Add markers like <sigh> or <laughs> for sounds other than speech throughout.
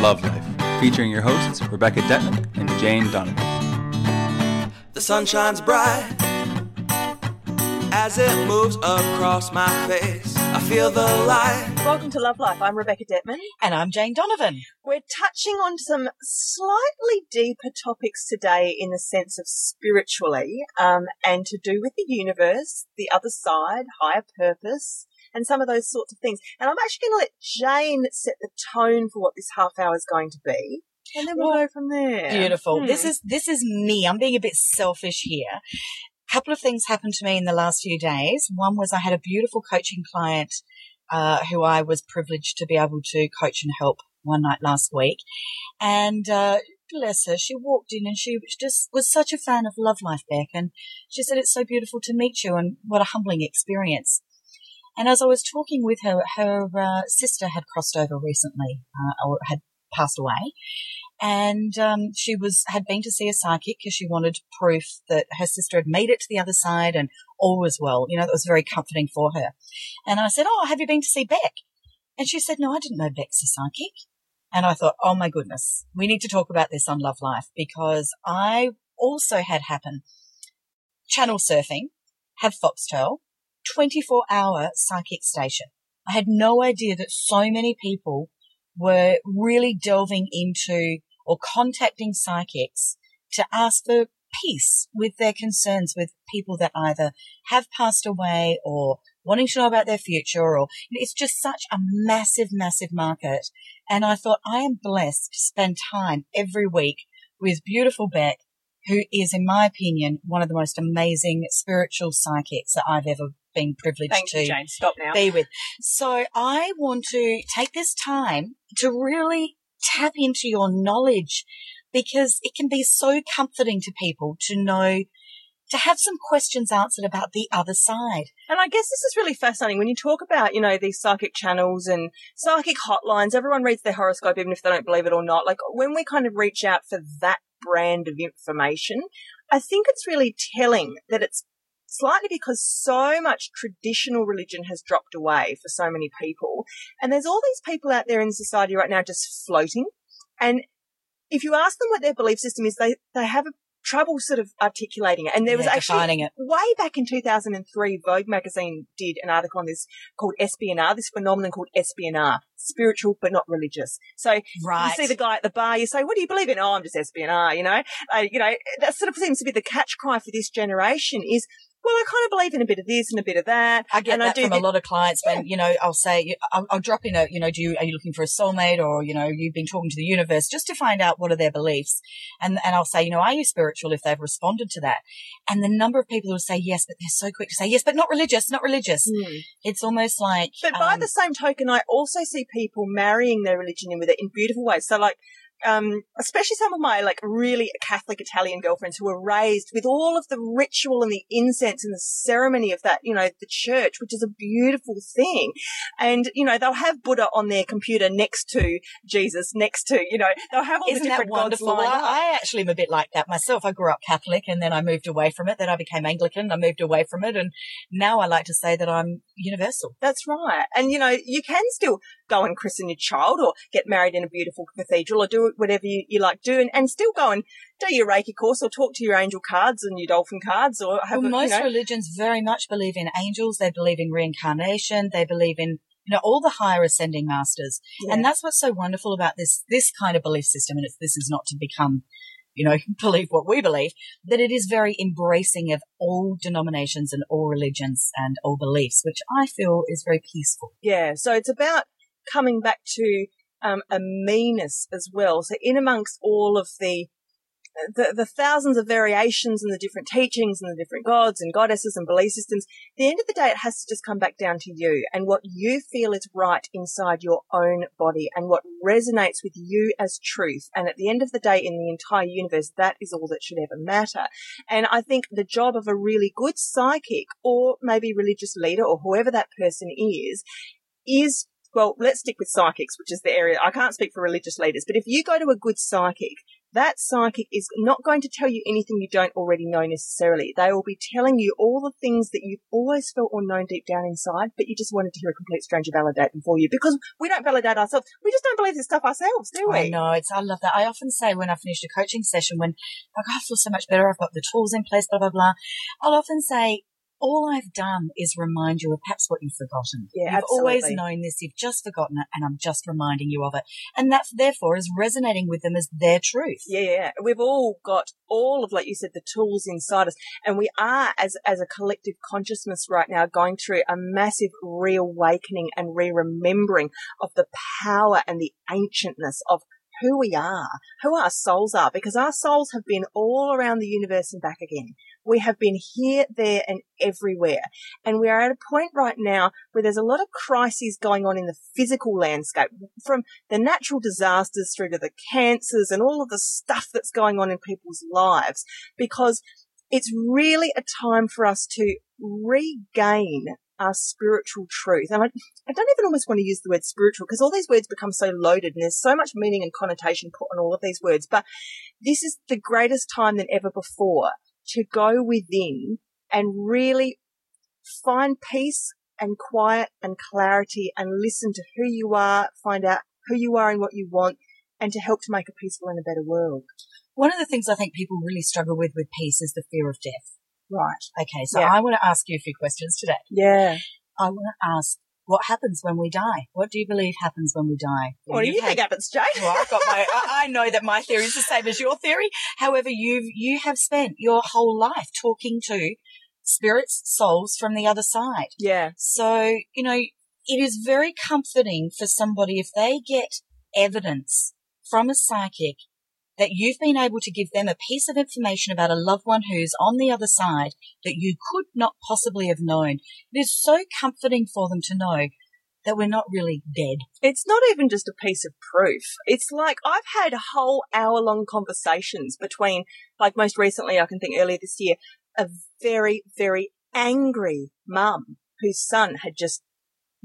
Love Life, featuring your hosts Rebecca Detman and Jane Donovan. The sun shines bright as it moves across my face. I feel the light. Welcome to Love Life. I'm Rebecca Detman. And I'm Jane Donovan. We're touching on some slightly deeper topics today in the sense of spiritually um, and to do with the universe, the other side, higher purpose, and some of those sorts of things. And I'm actually going to let Jane set the tone for what this half hour is going to be. And then we'll, go from there. Beautiful. Hmm. This is this is me. I'm being a bit selfish here. A couple of things happened to me in the last few days. One was I had a beautiful coaching client uh, who I was privileged to be able to coach and help one night last week, and uh, bless her, she walked in and she just was such a fan of Love Life Beck, and she said it's so beautiful to meet you, and what a humbling experience. And as I was talking with her, her uh, sister had crossed over recently, uh, or had passed away, and um, she was had been to see a psychic because she wanted proof that her sister had made it to the other side and all was well. You know, that was very comforting for her. And I said, "Oh, have you been to see Beck?" And she said, "No, I didn't know Beck's a psychic." And I thought, "Oh my goodness, we need to talk about this on Love Life because I also had happen channel surfing, have Foxtel, 24 hour psychic station. I had no idea that so many people were really delving into or contacting psychics to ask for peace with their concerns with people that either have passed away or wanting to know about their future or it's just such a massive, massive market. And I thought I am blessed to spend time every week with beautiful Beck, who is, in my opinion, one of the most amazing spiritual psychics that I've ever been privileged Thank to you, Jane. Stop now. be with. So I want to take this time to really tap into your knowledge because it can be so comforting to people to know to have some questions answered about the other side. And I guess this is really fascinating when you talk about, you know, these psychic channels and psychic hotlines. Everyone reads their horoscope, even if they don't believe it or not. Like when we kind of reach out for that brand of information, I think it's really telling that it's slightly because so much traditional religion has dropped away for so many people. And there's all these people out there in society right now just floating. And if you ask them what their belief system is, they, they have a trouble sort of articulating it. And there was actually way back in 2003, Vogue magazine did an article on this called SBNR, this phenomenon called SBNR, spiritual but not religious. So Right. you see the guy at the bar, you say, what do you believe in? Oh, I'm just SBNR, you know? Uh, you know, that sort of seems to be the catch cry for this generation is, well, I kind of believe in a bit of this and a bit of that. I get and that I do from thi- a lot of clients when, you know, I'll say, I'll, I'll drop in a, you know, do you, are you looking for a soulmate or, you know, you've been talking to the universe just to find out what are their beliefs. And, and I'll say, you know, are you spiritual if they've responded to that? And the number of people who will say yes, but they're so quick to say yes, but not religious, not religious. Hmm. It's almost like, But by um, the same token, I also see people marrying their religion in with it in beautiful ways. So like, um, especially some of my like really Catholic Italian girlfriends who were raised with all of the ritual and the incense and the ceremony of that, you know, the church, which is a beautiful thing. And, you know, they'll have Buddha on their computer next to Jesus, next to, you know, they'll have all Isn't the different gods wonderful? Well. I actually am a bit like that myself. I grew up Catholic and then I moved away from it. Then I became Anglican. I moved away from it. And now I like to say that I'm universal. That's right. And you know, you can still go and christen your child or get married in a beautiful cathedral or do whatever you, you like do and, and still go and do your Reiki course or talk to your angel cards and your dolphin cards or have Well, a, most you know, religions very much believe in angels. They believe in reincarnation. They believe in, you know, all the higher ascending masters. Yeah. And that's what's so wonderful about this, this kind of belief system. And it's, this is not to become, you know, <laughs> believe what we believe, that it is very embracing of all denominations and all religions and all beliefs, which I feel is very peaceful. Yeah. So it's about coming back to um, a meanness as well. So in amongst all of the the, the thousands of variations and the different teachings and the different gods and goddesses and belief systems, the end of the day, it has to just come back down to you and what you feel is right inside your own body and what resonates with you as truth. And at the end of the day, in the entire universe, that is all that should ever matter. And I think the job of a really good psychic or maybe religious leader or whoever that person is, is well, let's stick with psychics, which is the area. I can't speak for religious leaders, but if you go to a good psychic, that psychic is not going to tell you anything you don't already know necessarily. They will be telling you all the things that you've always felt or known deep down inside, but you just wanted to hear a complete stranger validate them for you because we don't validate ourselves. We just don't believe this stuff ourselves, do we? I know it's. I love that. I often say when I finish a coaching session, when like I feel so much better, I've got the tools in place, blah blah blah. I'll often say, all I've done is remind you of perhaps what you've forgotten. Yeah, you've always known this, you've just forgotten it, and I'm just reminding you of it. And that therefore is resonating with them as their truth. Yeah, yeah. We've all got all of, like you said, the tools inside us. And we are, as, as a collective consciousness right now, going through a massive reawakening and re-remembering of the power and the ancientness of who we are, who our souls are, because our souls have been all around the universe and back again. We have been here, there and everywhere. And we are at a point right now where there's a lot of crises going on in the physical landscape from the natural disasters through to the cancers and all of the stuff that's going on in people's lives because it's really a time for us to regain our spiritual truth. And I, I don't even almost want to use the word spiritual because all these words become so loaded and there's so much meaning and connotation put on all of these words. But this is the greatest time than ever before to go within and really find peace and quiet and clarity and listen to who you are, find out who you are and what you want and to help to make a peaceful and a better world. One of the things I think people really struggle with with peace is the fear of death. Right. Okay, so Yeah. I want to ask you a few questions today. Yeah. I want to ask, what happens when we die? What do you believe happens when we die? What do you had- think happens, Jane? Well, I've got my. I I know that my theory is the same as your theory. However, you've you have spent your whole life talking to spirits, souls from the other side. yeah. So you know, it is very comforting for somebody if they get evidence from a psychic that you've been able to give them a piece of information about a loved one who's on the other side that you could not possibly have known. It is so comforting for them to know that we're not really dead. It's not even just a piece of proof. It's like I've had whole hour long conversations between, like most recently, I can think earlier this year, a very, very angry mum whose son had just,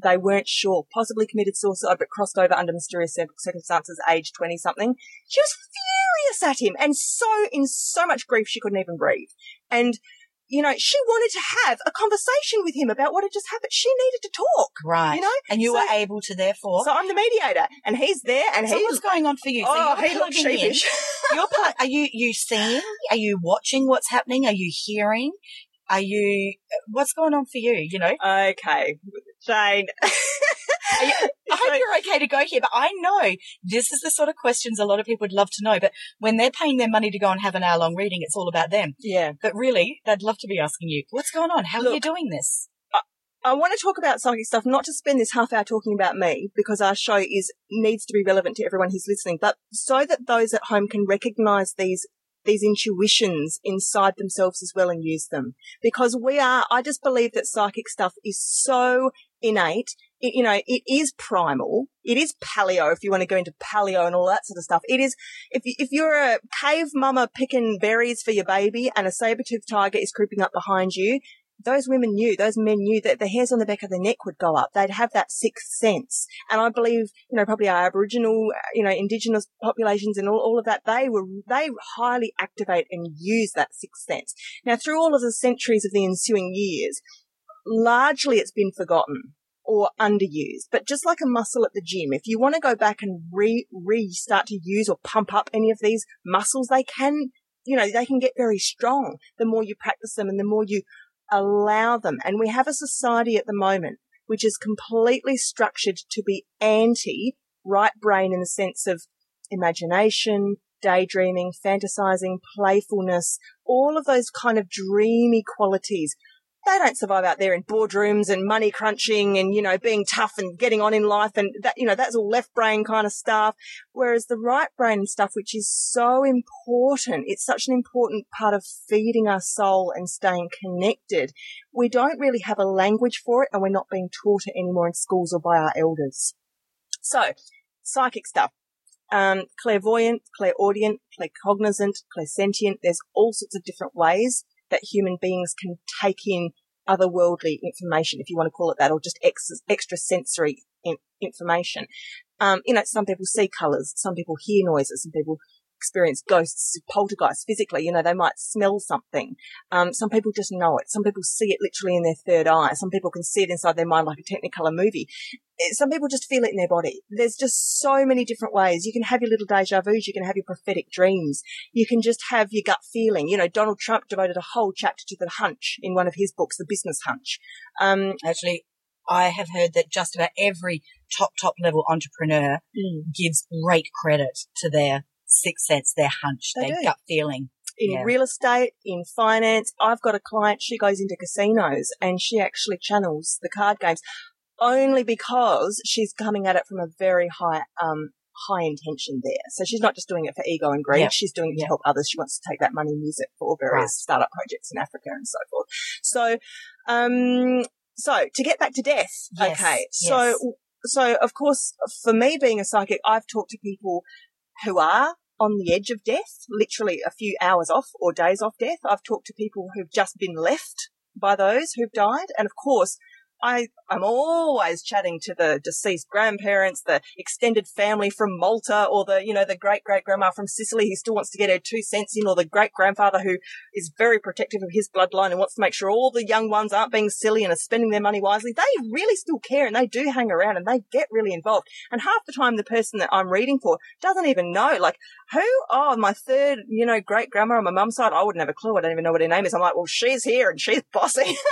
they weren't sure, possibly committed suicide, but crossed over under mysterious circumstances, age 20 something. She was furious at him and so, in so much grief, she couldn't even breathe. And, you know, she wanted to have a conversation with him about what had just happened. She needed to talk. Right. You know? and you So- were able to therefore. So I'm the mediator, and he's there, and So he's what's going on for you? So oh, you're he looks sheepish. <laughs> You're pl- are you you seeing? Are you watching what's happening? Are you hearing? Are you what's going on for you? You know, okay, Jane. <laughs> <laughs> I hope you're okay to go here, but I know this is the sort of questions a lot of people would love to know. But when they're paying their money to go and have an hour long reading, it's all about them. yeah, But really, they'd love to be asking you, what's going on? How are you doing this? I want to talk about psychic stuff, not to spend this half hour talking about me, because our show is needs to be relevant to everyone who's listening, but so that those at home can recognize these these intuitions inside themselves as well and use them. Because we are, I just believe that psychic stuff is so innate. It, you know, it is primal. It is paleo, if you want to go into paleo and all that sort of stuff. It is, if, if you're a cave mama picking berries for your baby and a saber-toothed tiger is creeping up behind you, those women knew, those men knew that the hairs on the back of the neck would go up. They'd have that sixth sense. And I believe, you know, probably our Aboriginal, you know, indigenous populations and all, all of that, they were, they highly activate and use that sixth sense. Now, through all of the centuries of the ensuing years, largely it's been forgotten or underused. But just like a muscle at the gym, if you want to go back and re, re start to use or pump up any of these muscles, they can, you know, they can get very strong the more you practice them and the more you allow them. And we have a society at the moment which is completely structured to be anti right brain in the sense of imagination, daydreaming, fantasizing, playfulness, all of those kind of dreamy qualities. They don't survive out there in boardrooms and money crunching and, you know, being tough and getting on in life. And that, you know, that's all left brain kind of stuff. Whereas the right brain stuff, which is so important, it's such an important part of feeding our soul and staying connected. We don't really have a language for it and we're not being taught it anymore in schools or by our elders. So, psychic stuff. Um, clairvoyant, clairaudient, claircognizant, clairsentient. There's all sorts of different ways that human beings can take in otherworldly information, if you want to call it that, or just ex- extra sensory in- information. Um, you know, some people see colors, some people hear noises, some people experience ghosts, poltergeists physically. You know, they might smell something. Um, some people just know it. Some people see it literally in their third eye. Some people can see it inside their mind like a Technicolor movie. Eh, Some people just feel it in their body. There's just so many different ways. You can have your little deja vus. You can have your prophetic dreams. You can just have your gut feeling. You know, Donald Trump devoted a whole chapter to the hunch in one of his books, The Business Hunch. Um, Actually, I have heard that just about every top, top level entrepreneur gives great credit to their sixth sense, their hunch, They their do. gut feeling. in Yeah. real estate, in finance. I've got a client, she goes into casinos and she actually channels the card games only because she's coming at it from a very high, um, high intention there. So she's not just doing it for ego and greed. Yeah. She's doing it Yeah. to help others. She wants to take that money and use it for various Right. startup projects in Africa and so forth. So, um, so to get back to death. Yes, Okay. yes. So, so of course, for me being a psychic, I've talked to people who are on the edge of death, literally a few hours off or days off death. I've talked to people who've just been left by those who've died. And of course, I, I'm always chatting to the deceased grandparents, the extended family from Malta, or the, you know, the great great grandma from Sicily who still wants to get her two cents in, or the great grandfather who is very protective of his bloodline and wants to make sure all the young ones aren't being silly and are spending their money wisely. They really still care and they do hang around and they get really involved. And half the time, the person that I'm reading for doesn't even know, like, who? Oh, my third, you know, great grandma on my mum's side. I wouldn't have a clue. I don't even know what her name is. I'm like, well, she's here and she's bossy. <laughs>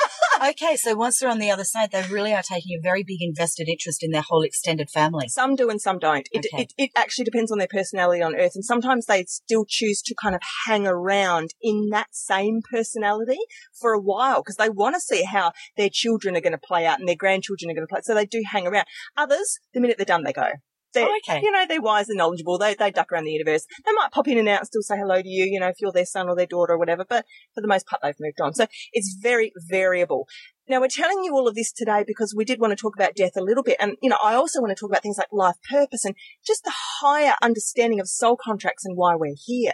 Okay, so once they're on the other side, they really are taking a very big invested interest in their whole extended family. Some do and some don't. It, Okay. it, it actually depends on their personality on earth. And sometimes they still choose to kind of hang around in that same personality for a while because they want to see how their children are going to play out and their grandchildren are going to play. So they do hang around. Others, the minute they're done, they go. They're, Oh, okay. You know, they're wise and knowledgeable. They, they duck around the universe. They might pop in and out and still say hello to you, you know, if you're their son or their daughter or whatever. But for the most part, they've moved on. So it's very variable. Now we're telling you all of this today because we did want to talk about death a little bit. And, you know, I also want to talk about things like life purpose and just the higher understanding of soul contracts and why we're here.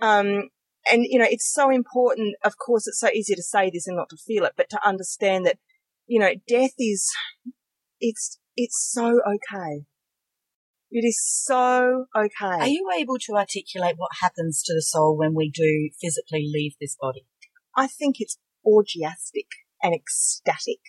Um, and, you know, it's so important. Of course, it's so easy to say this and not to feel it, but to understand that, you know, death is, it's, it's so okay. It is so okay. Are you able to articulate what happens to the soul when we do physically leave this body? I think it's orgiastic and ecstatic.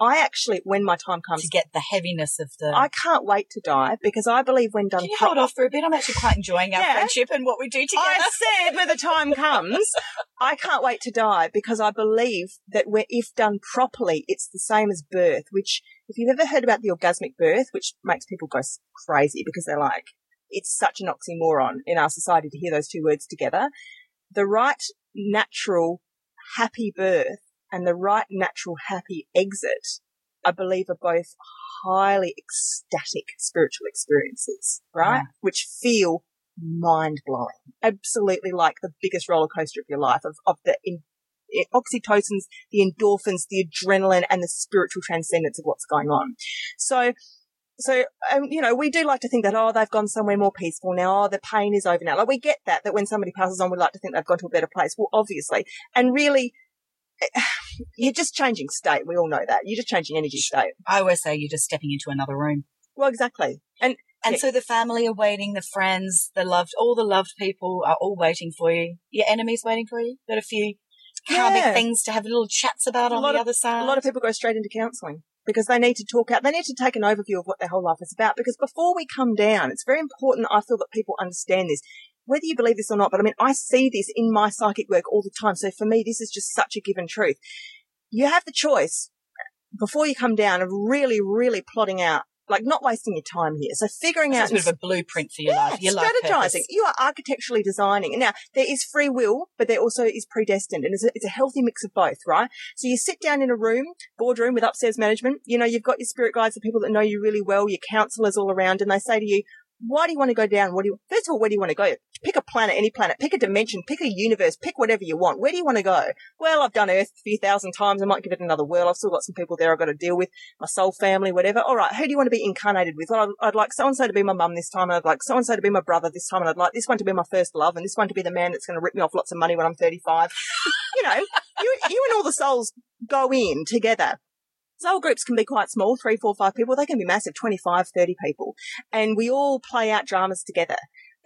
I actually, when my time comes, To get the heaviness of the. I can't wait to die because I believe when done Can you pro- hold off for a bit? I'm actually quite enjoying our Yeah. friendship and what we do together. I said when the time comes, <laughs> I can't wait to die because I believe that if done properly, it's the same as birth, which if you've ever heard about the orgasmic birth, which makes people go crazy because they're like, it's such an oxymoron in our society to hear those two words together. The right natural happy birth and the right natural happy exit, I believe are both highly ecstatic spiritual experiences, right? Right. Which feel mind blowing. Absolutely like the biggest roller coaster of your life of, of the in, i- oxytocins, the endorphins, the adrenaline and the spiritual transcendence of what's going on. So, so, um, you know, we do like to think that, oh, they've gone somewhere more peaceful now. Oh, the pain is over now. Like we get that, that when somebody passes on, we like to think they've gone to a better place. Well, obviously. And really, <sighs> you're just changing state. We all know that. You're just changing energy state. I always say you're just stepping into another room. Well, exactly. And And Yeah. so the family are waiting, the friends, the loved, all the loved people are all waiting for you. Your enemies waiting for you. Got a few karmic Yeah. things to have little chats about A on lot the of- other side. a lot of people go straight into counselling because they need to talk out. They need to take an overview of what their whole life is about. Because before we come down, it's very important. I feel that people understand this, whether you believe this or not. But I mean, I see this in my psychic work all the time. So for me, this is just such a given truth. You have the choice before you come down of really, really plotting out, like not wasting your time here. So figuring It's out a bit of a blueprint for your yeah, life. Your life strategizing. purpose. You are architecturally designing. And now, there is free will, but there also is predestined. And it's a, it's a healthy mix of both, right? So you sit down in a room, boardroom with upstairs management. You know, you've got your spirit guides, the people that know you really well, your counselors all around, and they say to you, why do you want to go down? What do you, first of all, where do you want to go? Pick a planet, any planet, pick a dimension, pick a universe, pick whatever you want. Where do you want to go? Well, I've done Earth a few thousand times. I might give it another whirl. I've still got some people there I've got to deal with, my soul family, whatever. All right. Who do you want to be incarnated with? Well, I'd, I'd like so and so to be my mum this time. And I'd like so and so to be my brother this time. And I'd like this one to be my first love and this one to be the man that's going to rip me off lots of money when I'm 35. you know, you, you and all the souls go in together. Soul groups can be quite small, three, four, five people. They can be massive, 25, 30 people. And we all play out dramas together.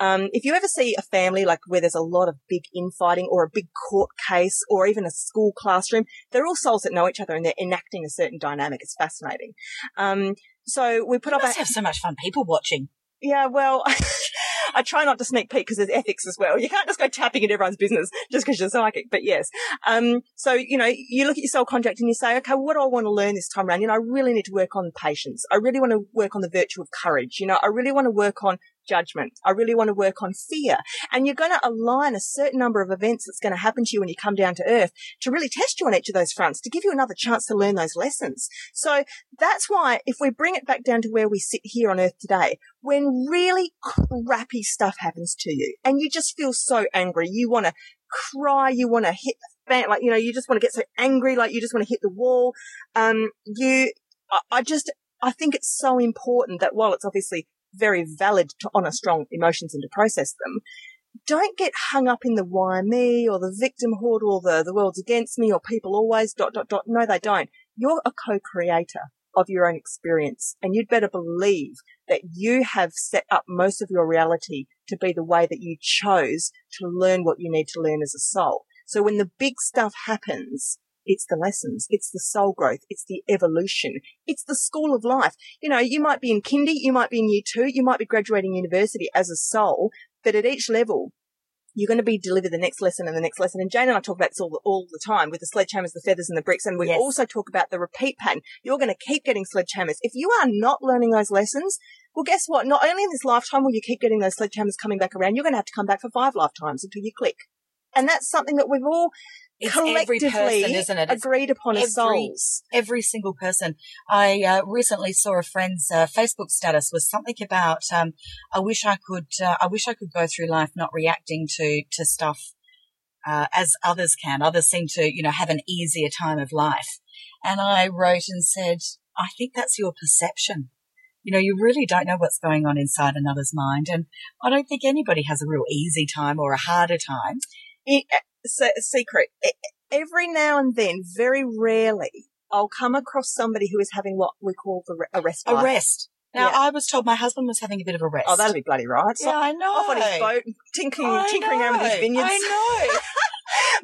Um, if you ever see a family like where there's a lot of big infighting or a big court case or even a school classroom, they're all souls that know each other and they're enacting a certain dynamic. It's fascinating. Um, so we put You up must a, have so much fun people watching. yeah, well, <laughs> I try not to sneak peek because there's ethics as well. You can't just go tapping into everyone's business <laughs> just because you're psychic. But yes, um, so you know, you look at your soul contract and you say, okay, what do I want to learn this time around? You know, I really need to work on patience. I really want to work on the virtue of courage. You know, I really want to work on judgment. I really want to work on fear. And you're going to align a certain number of events that's going to happen to you when you come down to earth to really test you on each of those fronts, to give you another chance to learn those lessons. So that's why if we bring it back down to where we sit here on earth today, when really crappy stuff happens to you and you just feel so angry, you want to cry, you want to hit the fan, like, you know, you just want to get so angry, like you just want to hit the wall. Um, you, I, I just, I think it's so important that while it's obviously very valid to honor strong emotions and to process them, don't get hung up in the why me or the victimhood or the, the world's against me or people always dot, dot, dot. No, they don't. You're a co-creator of your own experience and you'd better believe that you have set up most of your reality to be the way that you chose to learn what you need to learn as a soul. So when the big stuff happens, it's the lessons, it's the soul growth, it's the evolution, it's the school of life. You know, you might be in kindy, you might be in year two, you might be graduating university as a soul, but at each level, you're going to be delivered the next lesson and the next lesson. And Jane and I talk about this all the, all the time with the sledgehammers, the feathers and the bricks. And we Yes. also talk about the repeat pattern. You're going to keep getting sledgehammers. If you are not learning those lessons, well, guess what? Not only in this lifetime will you keep getting those sledgehammers coming back around, you're going to have to come back for five lifetimes until you click. And that's something that we've all It's every collectively person, isn't it? It's agreed upon every- souls. every single person. I uh, recently saw a friend's uh, Facebook status was something about um, I wish I could uh, I wish I could go through life not reacting to to stuff uh, as others can. Others seem to you know have an easier time of life, and I wrote and said I think that's your perception. You know, you really don't know what's going on inside another's mind, and I don't think anybody has a real easy time or a harder time. It, uh, se- secret. Every now and then, very rarely, I'll come across somebody who is having what we call the re- a rest. A rest. Now, Yeah. I was told my husband was having a bit of a rest. Oh, that'll be bloody right. yeah, I know. Off on his boat, tinkering, I tinkering around with his vineyards. I know. <laughs>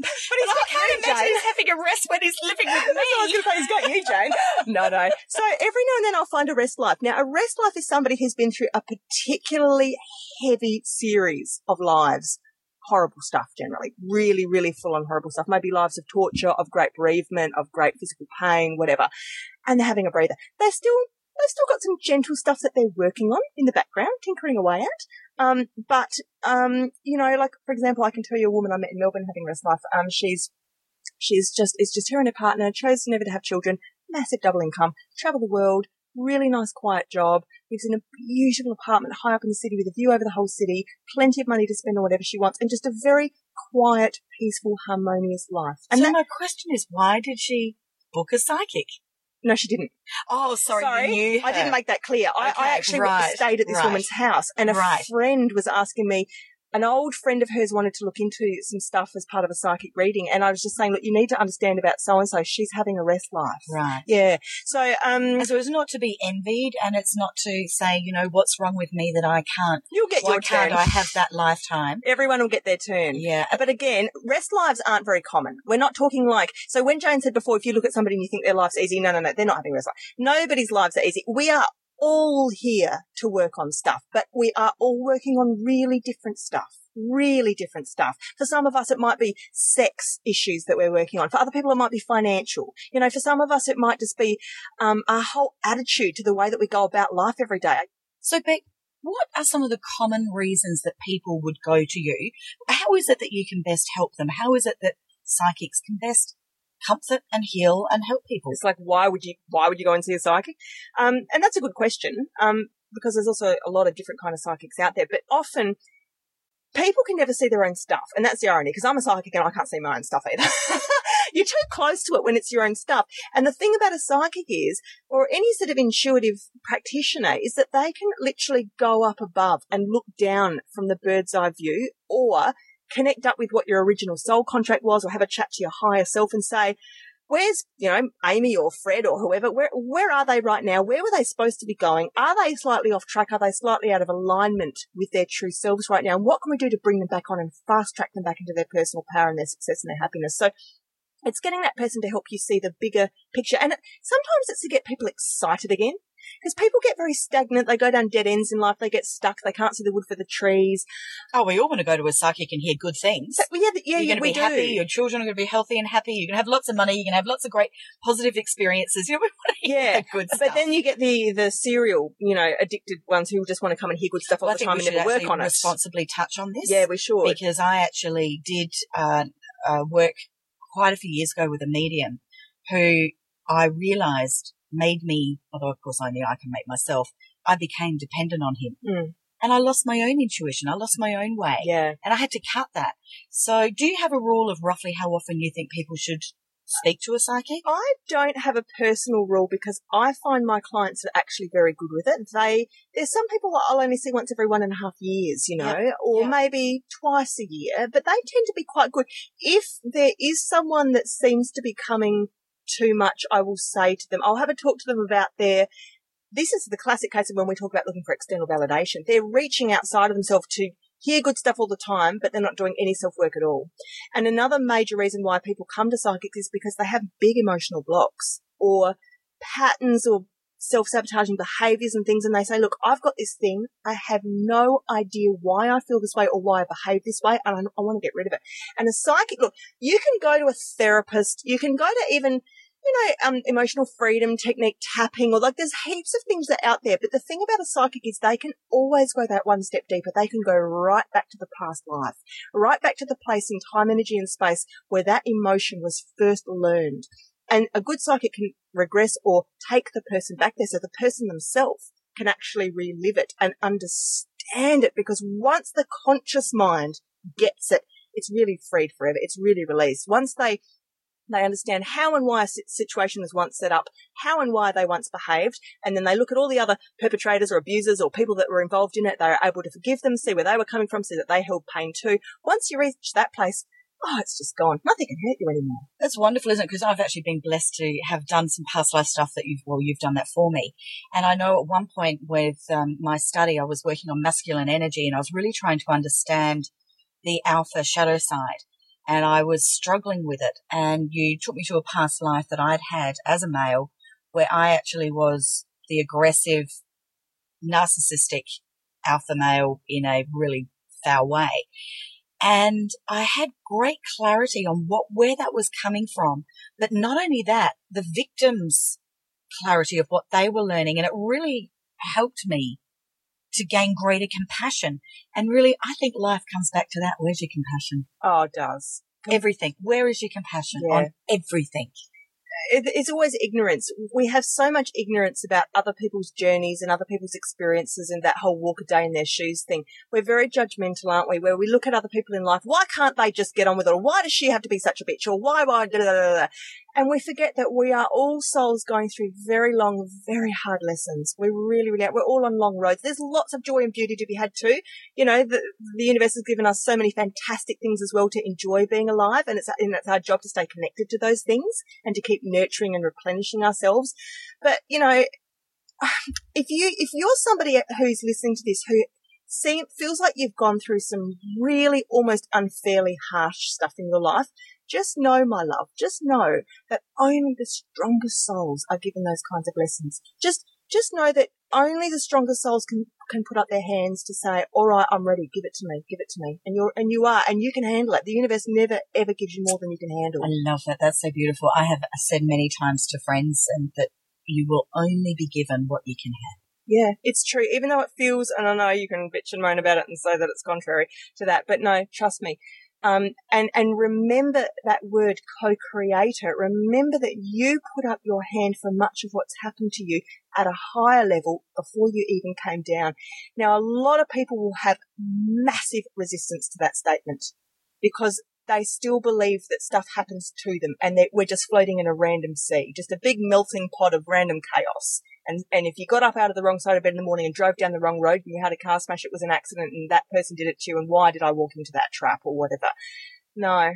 but But he's I can't you, imagine Jane. having a rest when he's living with me. <laughs> That's what I was going to say. He's got you, Jane. <laughs> no, no. So every now and then I'll find a rest life. Now, a rest life is somebody who's been through a particularly heavy series of lives. Horrible stuff generally. Really, really full on horrible stuff. Maybe lives of torture, of great bereavement, of great physical pain, whatever. And they're having a breather. They're still, they've still got some gentle stuff that they're working on in the background, tinkering away at. Um, but, um, you know, like, for example, I can tell you a woman I met in Melbourne having rest life. Um, she's, she's just, it's just her and her partner, chose never to have children, massive double income, travel the world, really nice quiet job, lives in a beautiful apartment high up in the city with a view over the whole city, plenty of money to spend on whatever she wants, and just a very quiet, peaceful, harmonious life. And so that, my question is, why did she book a psychic? no, she didn't. Oh, sorry, you knew I didn't make that clear. I, I actually right, stayed at this right. woman's house, and a Right. friend was asking me. An old friend of hers wanted to look into some stuff as part of a psychic reading, and I was just saying, look, you need to understand about so and so. She's having a rest life. Right. Yeah. So, um, so it's not to be envied, and it's not to say, you know, what's wrong with me that I can't. you'll get Why your can't turn. I have that lifetime? Everyone will get their turn. Yeah. But again, rest lives aren't very common. We're not talking like, so when Jane said before, if you look at somebody and you think their life's easy, no, no, no, they're not having a rest life. Nobody's lives are easy. We are all here to work on stuff, but we are all working on really different stuff. Really different stuff. For some of us, it might be sex issues that we're working on. For other people, it might be financial. You know, for some of us, it might just be um, our whole attitude to the way that we go about life every day. So, Beck, what are some of the common reasons that people would go to you? How is it that you can best help them? How is it that psychics can best comfort and heal and help people? It's like, why would you, why would you go and see a psychic? Um, and that's a good question. Um, because there's also a lot of different kind of psychics out there, but often people can never see their own stuff. And that's the irony, because I'm a psychic and I can't see my own stuff either. <laughs> You're too close to it when it's your own stuff. And the thing about a psychic is, or any sort of intuitive practitioner, is that they can literally go up above and look down from the bird's eye view or connect up with what your original soul contract was or have a chat to your higher self and say, where's, you know, Amy or Fred or whoever, where, where are they right now? Where were they supposed to be going? Are they slightly off track? Are they slightly out of alignment with their true selves right now? And what can we do to bring them back on and fast track them back into their personal power and their success and their happiness? So it's getting that person to help you see the bigger picture. And sometimes it's to get people excited again. Because people get very stagnant. They go down dead ends in life. They get stuck. They can't see the wood for the trees. Oh, we all want to go to a psychic and hear good things. So, yeah, yeah, you're going to we be do. happy. Your children are going to be healthy and happy. You're going to have lots of money. You're going to have lots of great positive experiences. <laughs> You know, we want to hear Yeah, good But then you get the the serial, you know, addicted ones who just want to come and hear good stuff all Well, the time and never work on it. responsibly touch on this. Yeah, we should. because I actually did uh, uh, work quite a few years ago with a medium who I realised made me, although of course I knew I can make myself, I became dependent on him. Mm. And I lost my own intuition. I lost my own way. Yeah. And I had to cut that. So do you have a rule of roughly how often you think people should speak to a psychic? I don't have a personal rule because I find my clients are actually very good with it. They, there's some people that I'll only see once every one and a half years, you know, or yeah. maybe twice a year, but they tend to be quite good. If there is someone that seems to be coming too much, I will say to them, I'll have a talk to them about their, this is the classic case of when we talk about looking for external validation. They're reaching outside of themselves to hear good stuff all the time, but they're not doing any self work at all. And another major reason why people come to psychics is because they have big emotional blocks or patterns or self sabotaging behaviors and things. And they say, look, I've got this thing. I have no idea why I feel this way or why I behave this way. And I, I want to get rid of it. And a psychic, look, you can go to a therapist. You can go to even you know, um, emotional freedom technique tapping or like there's heaps of things that are out there. But the thing about a psychic is they can always go that one step deeper. They can go right back to the past life, right back to the place in time, energy and space where that emotion was first learned. And a good psychic can regress or take the person back there so the person themselves can actually relive it and understand it because once the conscious mind gets it, it's really freed forever. It's really released. Once they they understand how and why a situation was once set up, how and why they once behaved, and then they look at all the other perpetrators or abusers or people that were involved in it. They are able to forgive them, see where they were coming from, see that they held pain too. Once you reach that place, oh, it's just gone. Nothing can hurt you anymore. That's wonderful, isn't it? Because I've actually been blessed to have done some past life stuff that you've, well, you've done that for me. And I know at one point with um, my study, I was working on masculine energy and I was really trying to understand the alpha shadow side. And I was struggling with it. And you took me to a past life that I'd had as a male where I actually was the aggressive, narcissistic alpha male in a really foul way. And I had great clarity on what, where that was coming from. But not only that, the victims clarity of what they were learning. And it really helped me to gain greater compassion. And really, I think life comes back to that. Where's your compassion? Oh, it does. Everything. Where is your compassion Yeah. on everything? it's always ignorance. We have so much ignorance about other people's journeys and other people's experiences and that whole walk a day in their shoes thing. We're very judgmental, aren't we? Where we look at other people in life. Why can't they just get on with it? Or why does she have to be such a bitch? Or why, why, da, da, da, da, da. And we forget that we are all souls going through very long, very hard lessons. We really, really. We're all on long roads. There's lots of joy and beauty to be had too. You know, the, the universe has given us so many fantastic things as well to enjoy being alive. And it's, and it's our job to stay connected to those things and to keep nurturing and replenishing ourselves. But, you know, <sighs> if you, if you're somebody who's listening to this who seem, feels like you've gone through some really almost unfairly harsh stuff in your life, just know, my love, just know that only the strongest souls are given those kinds of lessons. Just, just know that only the strongest souls can, can put up their hands to say, all right, I'm ready. Give it to me. Give it to me. And you're, and you are, and you can handle it. The universe never ever gives you more than you can handle. I love that. That's so beautiful. I have said many times to friends and that you will only be given what you can have. Yeah, it's true. Even though it feels, and I know you can bitch and moan about it and say that it's contrary to that, but no, trust me. Um, and, and remember that word co-creator. Remember that you put up your hand for much of what's happened to you at a higher level before you even came down. Now, a lot of people will have massive resistance to that statement because they still believe that stuff happens to them and that we're just floating in a random sea, just a big melting pot of random chaos. And, and if you got up out of the wrong side of bed in the morning and drove down the wrong road and you had a car smash, it was an accident and that person did it to you and why did I walk into that trap or whatever? No.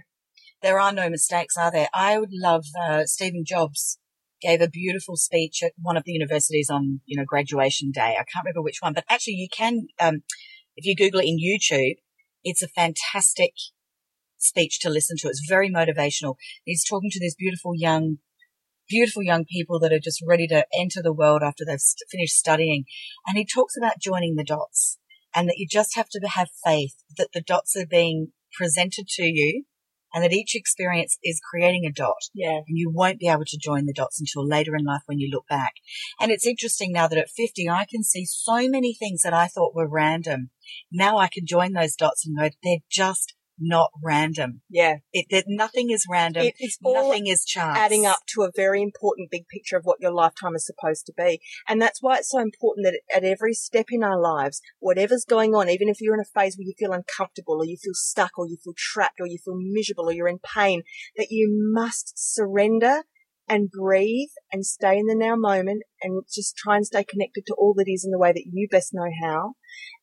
there are no mistakes, are there? I would love uh, Stephen Jobs gave a beautiful speech at one of the universities on you know graduation day. I can't remember which one, but actually you can um, if you Google it in YouTube, it's a fantastic speech to listen to. It's very motivational. He's talking to this beautiful young beautiful young people that are just ready to enter the world after they've st- finished studying. And he talks about joining the dots and that you just have to have faith that the dots are being presented to you and that each experience is creating a dot. Yeah. And you won't be able to join the dots until later in life when you look back. And it's interesting now that at 50, I can see so many things that I thought were random. Now I can join those dots and go, they're just not random. Yeah. It, that nothing is random. It is all nothing is chance. adding up to a very important big picture of what your lifetime is supposed to be. And that's why it's so important that at every step in our lives, whatever's going on, even if you're in a phase where you feel uncomfortable or you feel stuck or you feel trapped or you feel miserable or you're in pain, that you must surrender and breathe and stay in the now moment and just try and stay connected to all that is in the way that you best know how.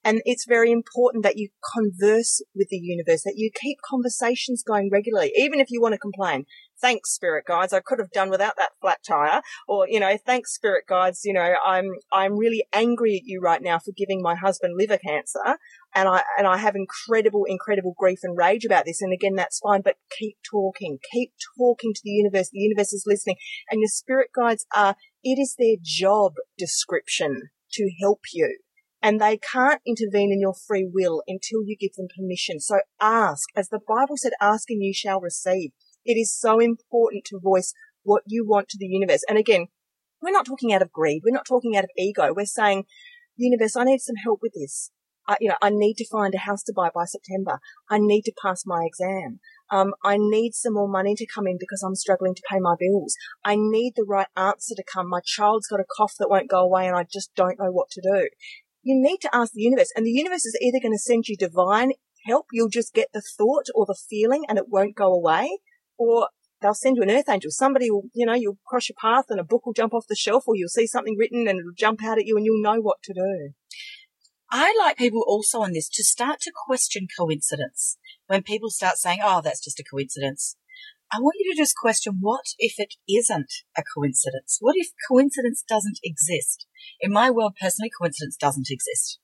And it's very important that you converse with the universe, that you keep conversations going regularly, even if you want to complain. Thanks, spirit guides. I could have done without that flat tire. Or, you know, thanks, spirit guides. You know, I'm, I'm really angry at you right now for giving my husband liver cancer. And I, and I have incredible, incredible grief and rage about this. And again, that's fine, but keep talking, keep talking to the universe. The universe is listening and your spirit guides are, it is their job description to help you and they can't intervene in your free will until you give them permission. So ask, as the Bible said, ask and you shall receive. It is so important to voice what you want to the universe. And again, we're not talking out of greed. We're not talking out of ego. We're saying, universe, I need some help with this. I, you know, I need to find a house to buy by September. I need to pass my exam. Um, I need some more money to come in because I'm struggling to pay my bills. I need the right answer to come. My child's got a cough that won't go away and I just don't know what to do you need to ask the universe and the universe is either going to send you divine help. You'll just get the thought or the feeling and it won't go away or they'll send you an earth angel. Somebody will, you know, you'll cross your path and a book will jump off the shelf or you'll see something written and it'll jump out at you and you'll know what to do. I like people also on this to start to question coincidence. When people start saying, oh, that's just a coincidence. I want you to just question what if it isn't a coincidence? What if coincidence doesn't exist? In my world, personally, coincidence doesn't exist.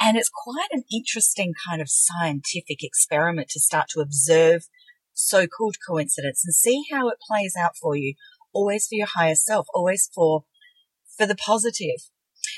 And it's quite an interesting kind of scientific experiment to start to observe so-called coincidence and see how it plays out for you, always for your higher self, always for, for the positive.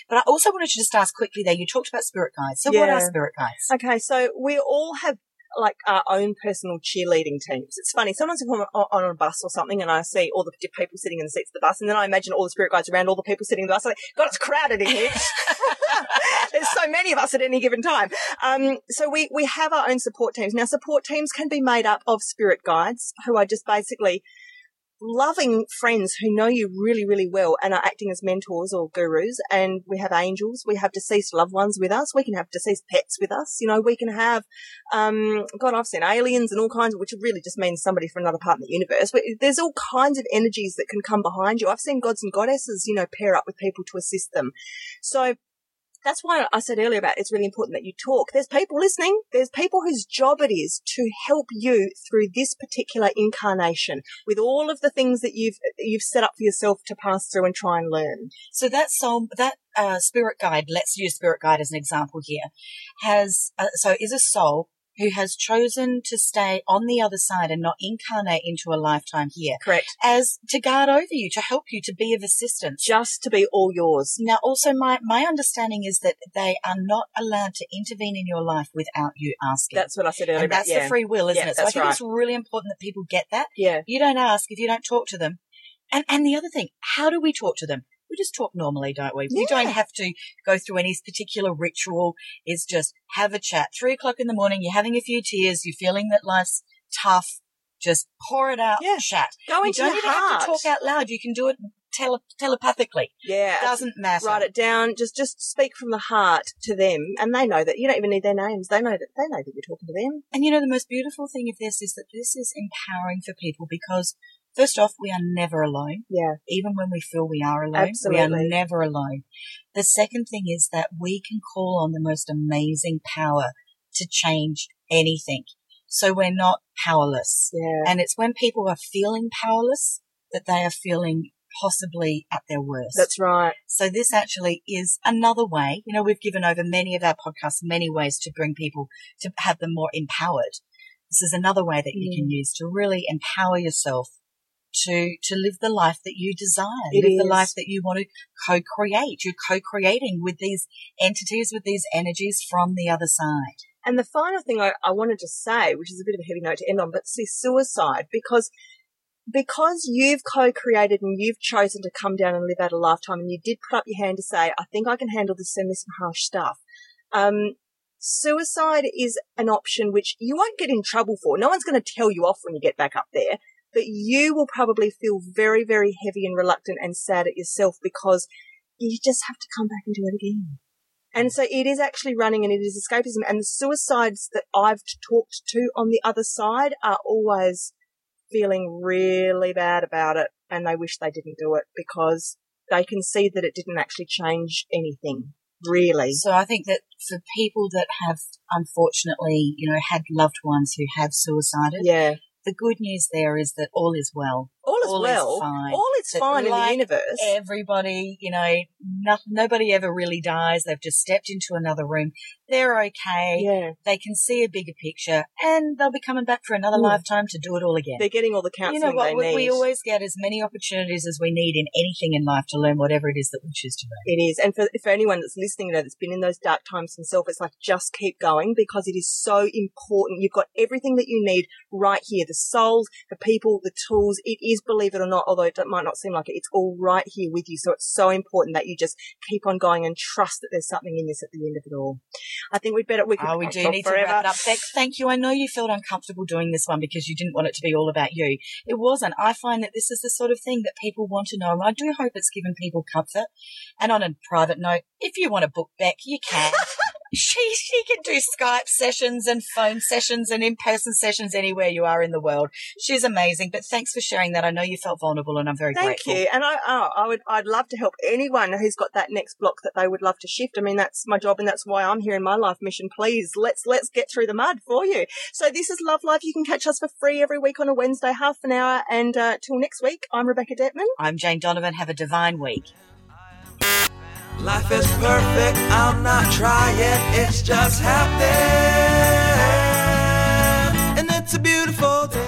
But I also wanted to just ask quickly there, you talked about spirit guides. So what are spirit guides? Okay, so we all have like our own personal cheerleading teams. It's funny. Sometimes if I'm on, on a bus or something and I see all the people sitting in the seats of the bus and then I imagine all the spirit guides around all the people sitting in the bus. I'm like, God, it's crowded in here. <laughs> <laughs> There's so many of us at any given time. Um, so we, we have our own support teams. Now support teams can be made up of spirit guides who are just basically loving friends who know you really, really well and are acting as mentors or gurus. And we have angels. We have deceased loved ones with us. We can have deceased pets with us. You know, we can have, um, God, I've seen aliens and all kinds of, which really just means somebody from another part of the universe. We- There's all kinds of energies that can come behind you. I've seen gods and goddesses, you know, pair up with people to assist them. So that's why I said earlier about it's really important that you talk. There's people listening. There's people whose job it is to help you through this particular incarnation with all of the things that you've you've set up for yourself to pass through and try and learn. So that soul, that uh, spirit guide, let's use spirit guide as an example here, has uh, so is a soul who has chosen to stay on the other side and not incarnate into a lifetime here, Correct. as to guard over you, to help you, to be of assistance. Just to be all yours. Now, also, my my understanding is that they are not allowed to intervene in your life without you asking. That's what I said earlier. and that's yeah. the free will, isn't Yeah, it? So I think right. it's really important that people get that. Yeah. You don't ask if you don't talk to them. And and the other thing, how do we talk to them? We just talk normally, don't we? We don't have to go through any particular ritual. It's just have a chat. Three o'clock in the morning, you're having a few tears, you're feeling that life's tough. Just pour it out, Yeah. chat. Go You into don't even heart. have to talk out loud. You can do it tele- telepathically. Yeah. It doesn't matter. Write it down. Just just speak from the heart to them, and they know that you don't even need their names. They know that they know that you're talking to them. And you know, the most beautiful thing of this is that this is empowering for people because first off, we are never alone. Yeah. even when we feel we are alone. We are never alone. The second thing is that we can call on the most amazing power to change anything. So we're not powerless. Yeah. And it's when people are feeling powerless that they are feeling possibly at their worst. That's right. So this actually is another way. You know, we've given over many of our podcasts many ways to bring people to have them more empowered. This is another way that you Mm. can use to really empower yourself to to live the life that you desire, It live the life that you want to co-create. You're co-creating with these entities, with these energies from the other side. And the final thing I, I wanted to say, which is a bit of a heavy note to end on, but see suicide because because you've co-created and you've chosen to come down and live out a lifetime and you did put up your hand to say, I think I can handle this, send me some harsh stuff. Um, suicide is an option which you won't get in trouble for. No one's going to tell you off when you get back up there, but you will probably feel very, very heavy and reluctant and sad at yourself because you just have to come back and do it again. And so it is actually running and it is escapism. And the suicides that I've talked to on the other side are always feeling really bad about it and they wish they didn't do it because they can see that it didn't actually change anything, really. So I think that for people that have unfortunately, you know, had loved ones who have suicided, Yeah. The good news there is that all is well. All is All is well. fine. All is That fine in the universe. Everybody, you know, no, nobody ever really dies. They've just stepped into another room. They're okay. yeah. They can see a bigger picture and they'll be coming back for another Mm. lifetime to do it all again. They're getting all the you counselling know what? We, we always get as many opportunities as we need in anything in life to learn whatever it is that we choose to learn. It is. And for, for anyone that's listening, you know, that's been in those dark times themselves, it's like just keep going because it is so important. You've got everything that you need right here. The souls, the people, the tools. It is, believe it or not, although it might not seem like it, it's all right here with you. So it's so important that you just keep on going and trust that there's something in this at the end of it all. I think we'd better, we could Oh, we do need forever. to wrap it up. Beck, thank you. I know you felt uncomfortable doing this one because you didn't want it to be all about you. It wasn't. I find that this is the sort of thing that people want to know. And I do hope it's given people comfort. And on a private note, if you want to book Beck, you can. <laughs> she, she can do Skype sessions and phone sessions and in-person sessions anywhere you are in the world. She's amazing. But thanks for sharing that. I know you felt vulnerable and I'm very grateful. Thank grateful. you. And I, oh, I would, I'd love to help anyone who's got that next block that they would love to shift. I mean, that's my job and that's why I'm here in my life mission. Please, let's, let's get through the mud for you. So this is Love Life. You can catch us for free every week on a Wednesday, half an hour. And, uh, till next week, I'm Rebecca Detman. I'm Jane Donovan. Have a divine week. Life is perfect, I'm not trying, it's just happening. And it's a beautiful day.